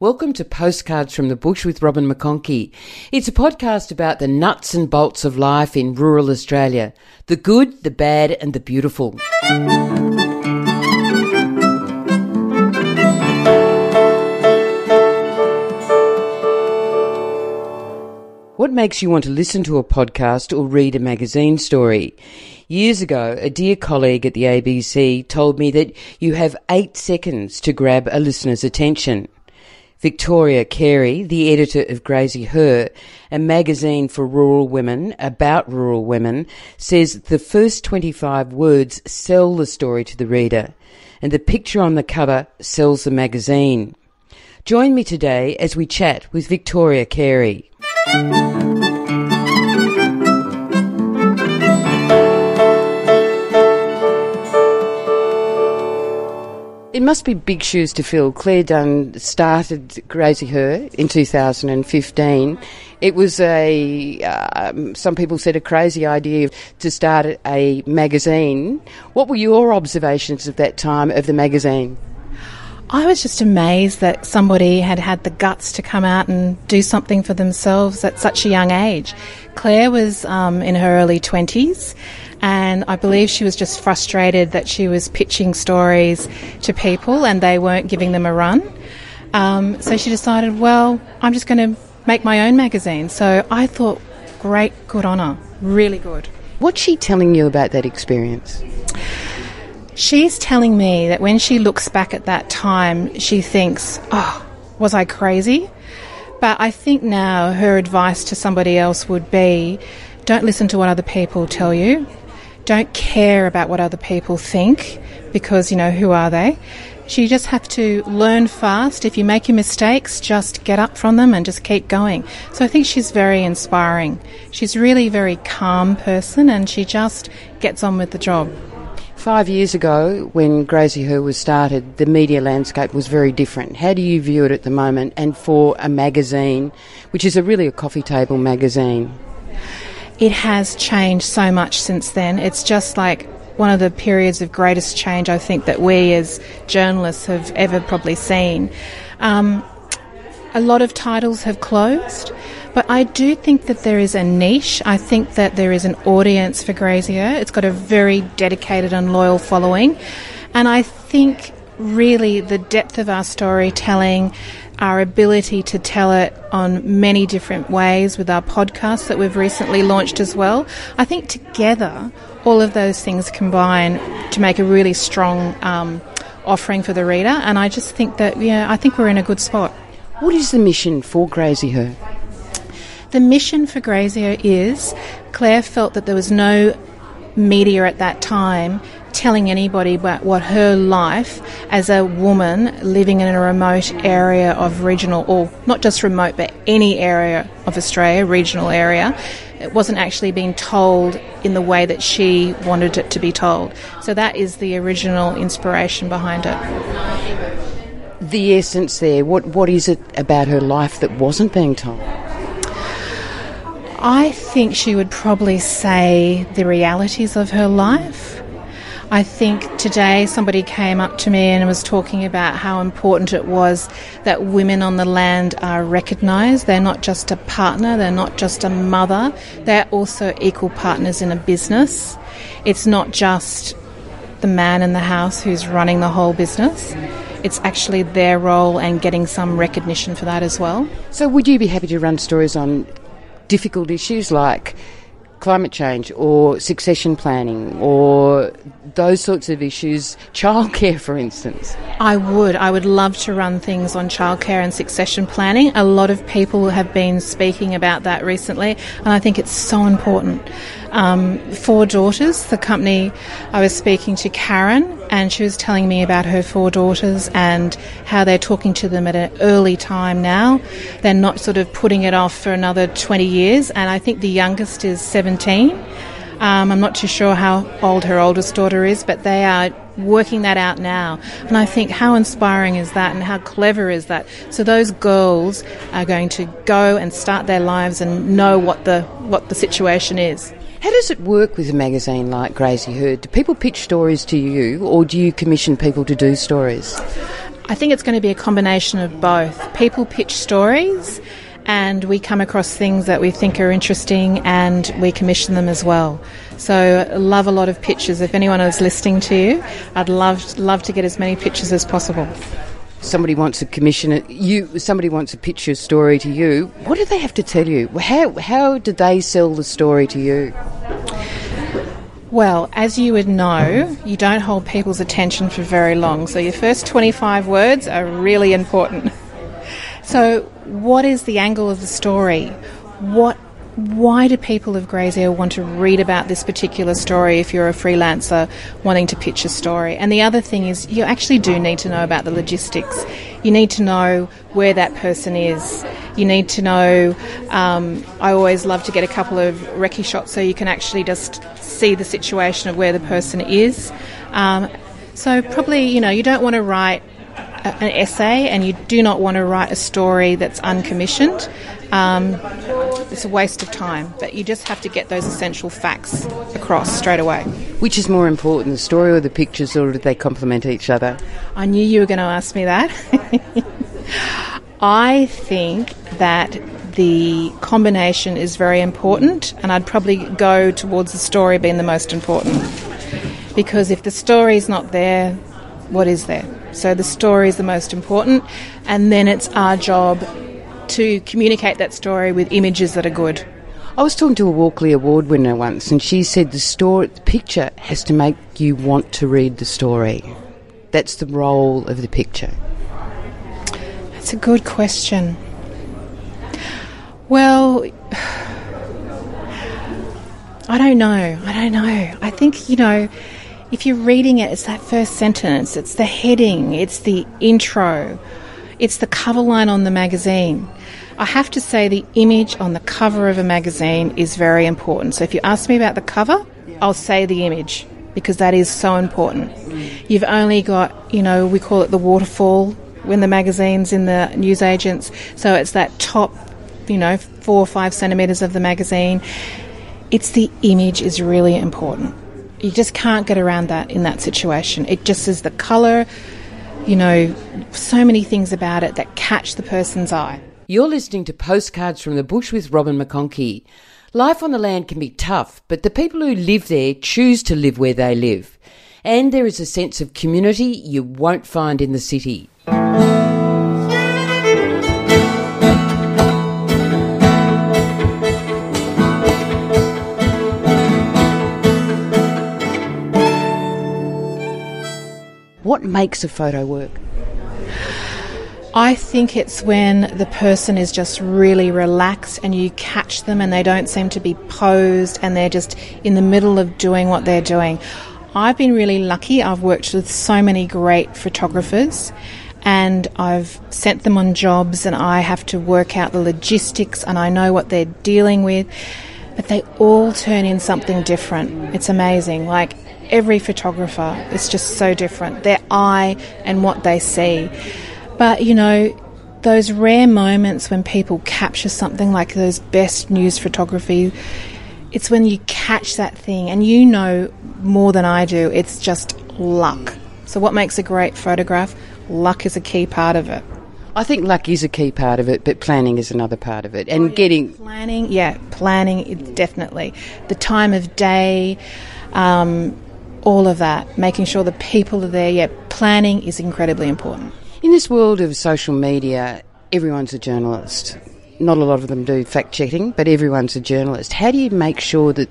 Welcome to Postcards from the Bush with Robin McConchie. It's a podcast about the nuts and bolts of life in rural Australia the good, the bad, and the beautiful. What makes you want to listen to a podcast or read a magazine story? Years ago, a dear colleague at the ABC told me that you have eight seconds to grab a listener's attention. Victoria Carey, the editor of Graziher, a magazine for rural women about rural women, says the first 25 words sell the story to the reader, and the picture on the cover sells the magazine. Join me today as we chat with Victoria Carey. It must be big shoes to fill. Claire Dunn started Graziher in 2015. It was a, um, some people said a crazy idea to start a magazine. What were your observations of that time of the magazine? I was just amazed that somebody had had the guts to come out and do something for themselves at such a young age. Claire was um, in her early 20s and I believe she was just frustrated that she was pitching stories to people and they weren't giving them a run. Um, so she decided, well, I'm just going to make my own magazine. So I thought, great, good on her, really good. What's she telling you about that experience? She's telling me that when she looks back at that time, she thinks, oh, was I crazy? But I think now her advice to somebody else would be don't listen to what other people tell you don't care about what other people think because, you know, who are they? So you just have to learn fast. If you make your mistakes, just get up from them and just keep going. So I think she's very inspiring. She's really a very calm person and she just gets on with the job. Five years ago, when Graziher was started, the media landscape was very different. How do you view it at the moment? And for a magazine, which is a really a coffee table magazine? It has changed so much since then. It's just like one of the periods of greatest change I think that we as journalists have ever probably seen. Um, a lot of titles have closed, but I do think that there is a niche. I think that there is an audience for Graziher. It's got a very dedicated and loyal following. And I think really the depth of our storytelling, our ability to tell it on many different ways with our podcast that we've recently launched as well. I think together, all of those things combine to make a really strong um, offering for the reader. And I just think that, yeah, I think we're in a good spot. What is the mission for Graziher? The mission for Graziher is Claire felt that there was no media at that time telling anybody about what her life as a woman living in a remote area of regional, or not just remote, but any area of Australia, regional area, it wasn't actually being told in the way that she wanted it to be told. So that is the original inspiration behind it. The essence there, what, what is it about her life that wasn't being told? I think she would probably say the realities of her life I think today somebody came up to me and was talking about how important it was that women on the land are recognised. They're not just a partner, they're not just a mother, they're also equal partners in a business. It's not just the man in the house who's running the whole business. It's actually their role and getting some recognition for that as well. So, would you be happy to run stories on difficult issues like climate change or succession planning or those sorts of issues, childcare, for instance? I would. I would love to run things on childcare and succession planning. A lot of people have been speaking about that recently, and I think it's so important. Um, four daughters, the company I was speaking to, Karen, and she was telling me about her four daughters and how they're talking to them at an early time now. They're not sort of putting it off for another 20 years, and I think the youngest is 17. Um, I'm not too sure how old her oldest daughter is, but they are working that out now. And I think how inspiring is that and how clever is that? So those girls are going to go and start their lives and know what the what the situation is. How does it work with a magazine like Graziher? Do people pitch stories to you or do you commission people to do stories? I think it's going to be a combination of both. People pitch stories, and we come across things that we think are interesting, and we commission them as well. So, love a lot of pictures. If anyone is listening to you, I'd love love to get as many pictures as possible. Somebody wants to commission it. You, somebody wants to pitch a story to you. What do they have to tell you? How how do they sell the story to you? Well, as you would know, you don't hold people's attention for very long. So your first 25 words are really important. So, what is the angle of the story? What why do people of Graziher want to read about this particular story if you're a freelancer wanting to pitch a story? And the other thing is, you actually do need to know about the logistics. You need to know where that person is. You need to know. Um, I always love to get a couple of recce shots so you can actually just see the situation of where the person is. Um, so, probably, you know, you don't want to write an essay and you do not want to write a story that's uncommissioned. Um, it's a waste of time, but you just have to get those essential facts across straight away. Which is more important, the story or the pictures, or do they complement each other? I knew you were going to ask me that. I think that the combination is very important, and I'd probably go towards the story being the most important. Because if the story is not there, what is there? So the story is the most important, and then it's our job to communicate that story with images that are good. I was talking to a Walkley Award winner once, and she said the story, the picture has to make you want to read the story. That's the role of the picture. That's a good question. Well, I don't know. I don't know. I think, you know, if you're reading it, it's that first sentence, it's the heading, it's the intro, it's the cover line on the magazine. I have to say, the image on the cover of a magazine is very important. So if you ask me about the cover, I'll say the image because that is so important. You've only got, you know, we call it the waterfall when the magazine's in the newsagents. So it's that top, you know, four or five centimetres of the magazine. It's the image is really important. You just can't get around that in that situation. It just is the colour, you know, so many things about it that catch the person's eye. You're listening to Postcards from the Bush with Robin McConchie. Life on the land can be tough, but the people who live there choose to live where they live. And there is a sense of community you won't find in the city. What makes a photo work? I think it's when the person is just really relaxed and you catch them and they don't seem to be posed and they're just in the middle of doing what they're doing. I've been really lucky. I've worked with so many great photographers and I've sent them on jobs and I have to work out the logistics and I know what they're dealing with. But they all turn in something different. It's amazing. Like every photographer is just so different. Their eye and what they see. But, you know, those rare moments when people capture something like those best news photography, it's when you catch that thing and you know more than I do, it's just luck. So, what makes a great photograph? Luck is a key part of it. I think luck is a key part of it, but planning is another part of it. And oh, yeah. getting. Planning, yeah, planning, definitely. The time of day, um, all of that, making sure the people are there, yeah, planning is incredibly important. In this world of social media, everyone's a journalist. Not a lot of them do fact checking, but everyone's a journalist. How do you make sure that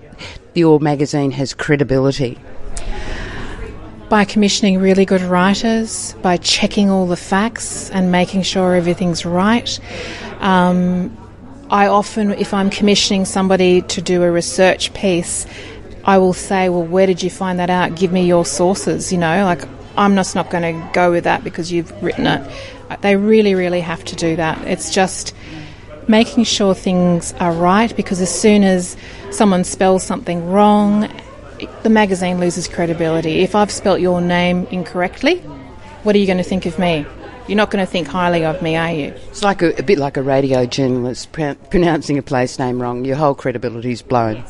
your magazine has credibility? By commissioning really good writers, by checking all the facts and making sure everything's right. Um, I often, if I'm commissioning somebody to do a research piece, I will say, Well, where did you find that out? Give me your sources, you know, like I'm just not going to go with that because you've written it. Uh, they really, really have to do that. It's just making sure things are right because as soon as someone spells something wrong, the magazine loses credibility. If I've spelt your name incorrectly, what are you going to think of me? You're not going to think highly of me, are you? It's like a, a bit like a radio journalist pr- pronouncing a place name wrong. Your whole credibility is blown.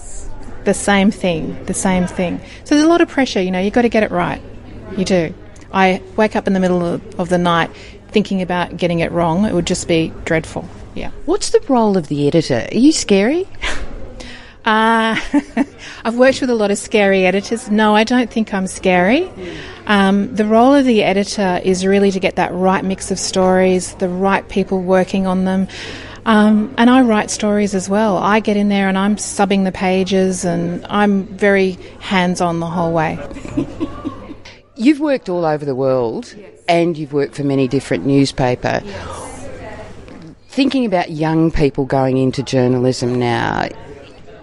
The same thing, the same thing. So there's a lot of pressure, you know, you've got to get it right. You do. I wake up in the middle of, of the night thinking about getting it wrong. It would just be dreadful. Yeah. What's the role of the editor? Are you scary? Uh, I've worked with a lot of scary editors. No, I don't think I'm scary. Um, the role of the editor is really to get that right mix of stories, the right people working on them. Um, and I write stories as well. I get in there and I'm subbing the pages and I'm very hands on the whole way. You've worked all over the world and you've worked for many different newspaper. Thinking about young people going into journalism now,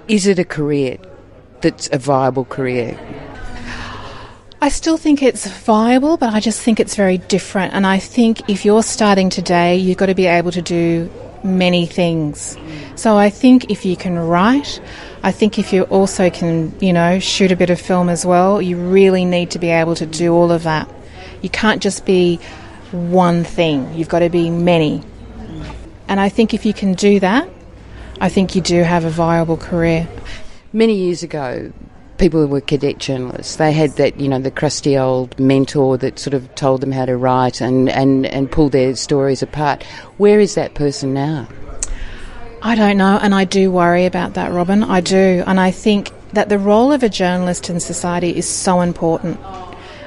is it a career that's a viable career? I still think it's viable, but I just think it's very different. And I think if you're starting today, you've got to be able to do many things. So I think if you can write, I think if you also can, you know, shoot a bit of film as well, you really need to be able to do all of that. You can't just be one thing, you've got to be many. And I think if you can do that, I think you do have a viable career. Many years ago, people who were cadet journalists, they had that, you know, the crusty old mentor that sort of told them how to write and, and, and pull their stories apart. Where is that person now? I don't know, and I do worry about that, Robin. I do, and I think that the role of a journalist in society is so important.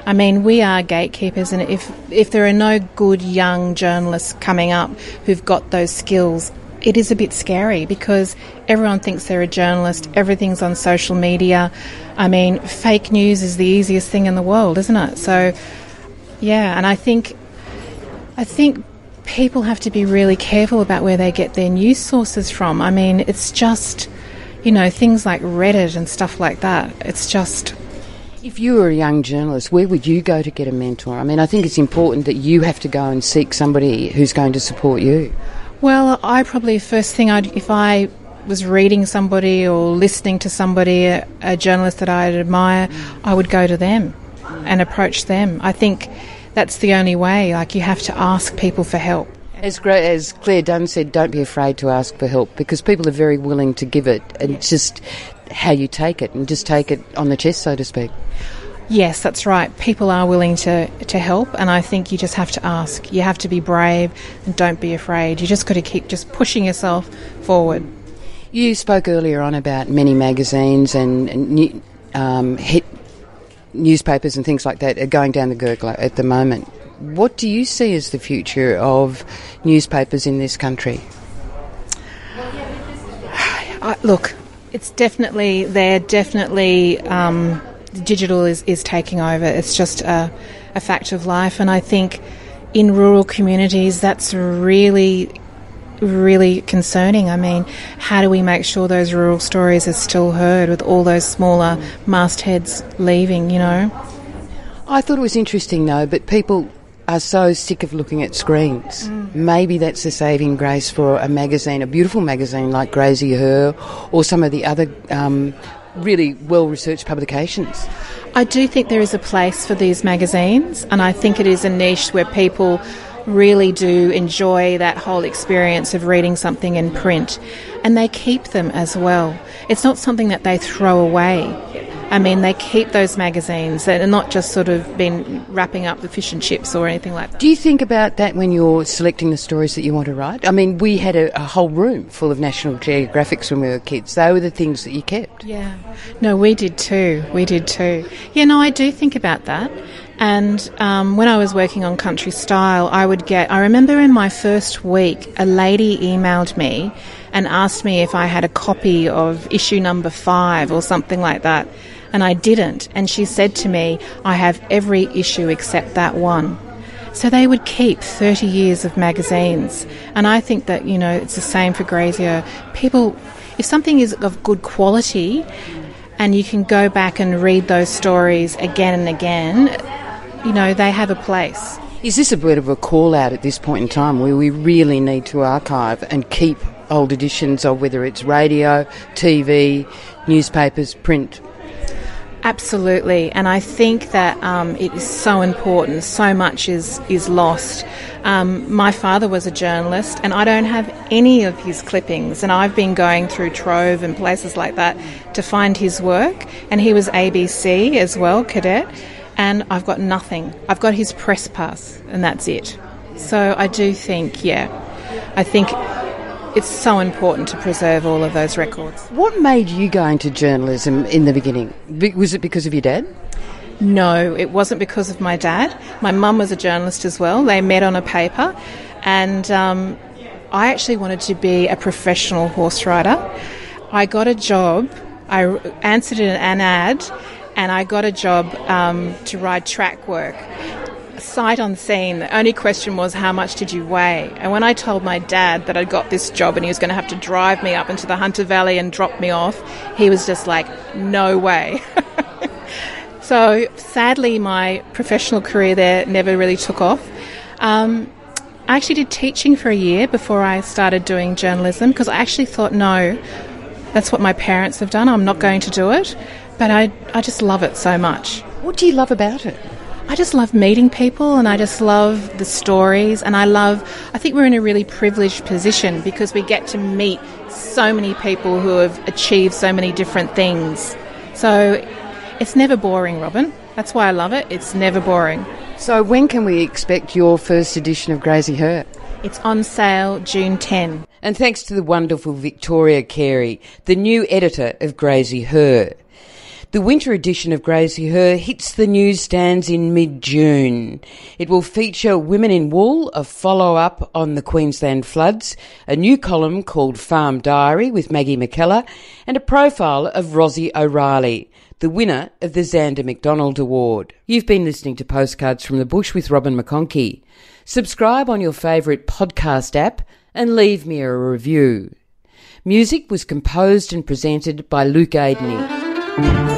I mean, we are gatekeepers, and if if there are no good young journalists coming up who've got those skills, it is a bit scary because everyone thinks they're a journalist, everything's on social media. I mean, fake news is the easiest thing in the world, isn't it? So, yeah, and I think, I think people have to be really careful about where they get their news sources from. I mean, it's just, you know, things like Reddit and stuff like that. It's just. If you were a young journalist, where would you go to get a mentor? I mean, I think it's important that you have to go and seek somebody who's going to support you. Well, I probably first thing I'd if I was reading somebody or listening to somebody, a, a journalist that I admire, I would go to them and approach them. I think that's the only way. Like you have to ask people for help. As, as Claire Dunn said, don't be afraid to ask for help because people are very willing to give it, and it's just how you take it and just take it on the chest, so to speak. Yes, that's right. People are willing to, to help, and I think you just have to ask. You have to be brave and don't be afraid. You just got to keep just pushing yourself forward. You spoke earlier on about many magazines and, and um, hit newspapers and things like that are going down the gurgler at the moment. What do you see as the future of newspapers in this country? Uh, look, it's definitely they're definitely um, digital is, is taking over. It's just a, a fact of life. And I think in rural communities, that's really really concerning. I mean, how do we make sure those rural stories are still heard with all those smaller mastheads leaving, you know? I thought it was interesting though, but people are so sick of looking at screens. Mm. Maybe that's the saving grace for a magazine, a beautiful magazine like Graziher or some of the other um, really well researched publications. I do think there is a place for these magazines, and I think it is a niche where people really do enjoy that whole experience of reading something in print, and they keep them as well. It's not something that they throw away. I mean, they keep those magazines. They're not just sort of been wrapping up the fish and chips or anything like that. Do you think about that when you're selecting the stories that you want to write? I mean, we had a, a whole room full of National Geographics when we were kids. They were the things that you kept. Yeah. No, we did too. We did too. Yeah, no, I do think about that. And um, when I was working on Country Style, I would get, I remember in my first week, a lady emailed me and asked me if I had a copy of issue number five or something like that and I didn't. And she said to me, I have every issue except that one. So they would keep 30 years of magazines. And I think that, you know, it's the same for Graziher. People, if something is of good quality and you can go back and read those stories again and again, you know, they have a place. Is this a bit of a call out at this point in time where we really need to archive and keep old editions of whether it's radio, TV, newspapers, print, Absolutely, and I think that um, it is so important. So much is is lost. Um, my father was a journalist, and I don't have any of his clippings. And I've been going through Trove and places like that to find his work. And he was ABC as well, cadet. and I've got nothing. I've got his press pass, and that's it. So I do think, yeah, I think it's so important to preserve all of those records. What made you go into journalism in the beginning? Was it because of your dad? No, it wasn't because of my dad. My mum was a journalist as well. They met on a paper, and um, I actually wanted to be a professional horse rider. I got a job. I answered an ad, and I got a job um, to ride track work. Sight unseen. The only question was, how much did you weigh? And when I told my dad that I'd got this job and he was going to have to drive me up into the Hunter Valley and drop me off, he was just like, no way. So sadly, my professional career there never really took off. Um, I actually did teaching for a year before I started doing journalism because I actually thought, no, that's what my parents have done. I'm not going to do it. But I, I just love it so much. What do you love about it? I just love meeting people and I just love the stories and I love I think we're in a really privileged position because we get to meet so many people who have achieved so many different things. So it's never boring, Robin. That's why I love it. It's never boring. So, when can we expect your first edition of Graziher? It's on sale June 10. And thanks to the wonderful Victoria Carey, the new editor of Graziher. The winter edition of Graziher hits the newsstands in mid-June. It will feature Women in Wool, a follow-up on the Queensland floods, a new column called Farm Diary with Maggie MacKellar, and a profile of Rosie O'Reilly the winner of the Zanda McDonald Award. You've been listening to Postcards from the Bush with Robin McConchie. Subscribe on your favourite podcast app and leave me a review. Music was composed and presented by Luke Aidney.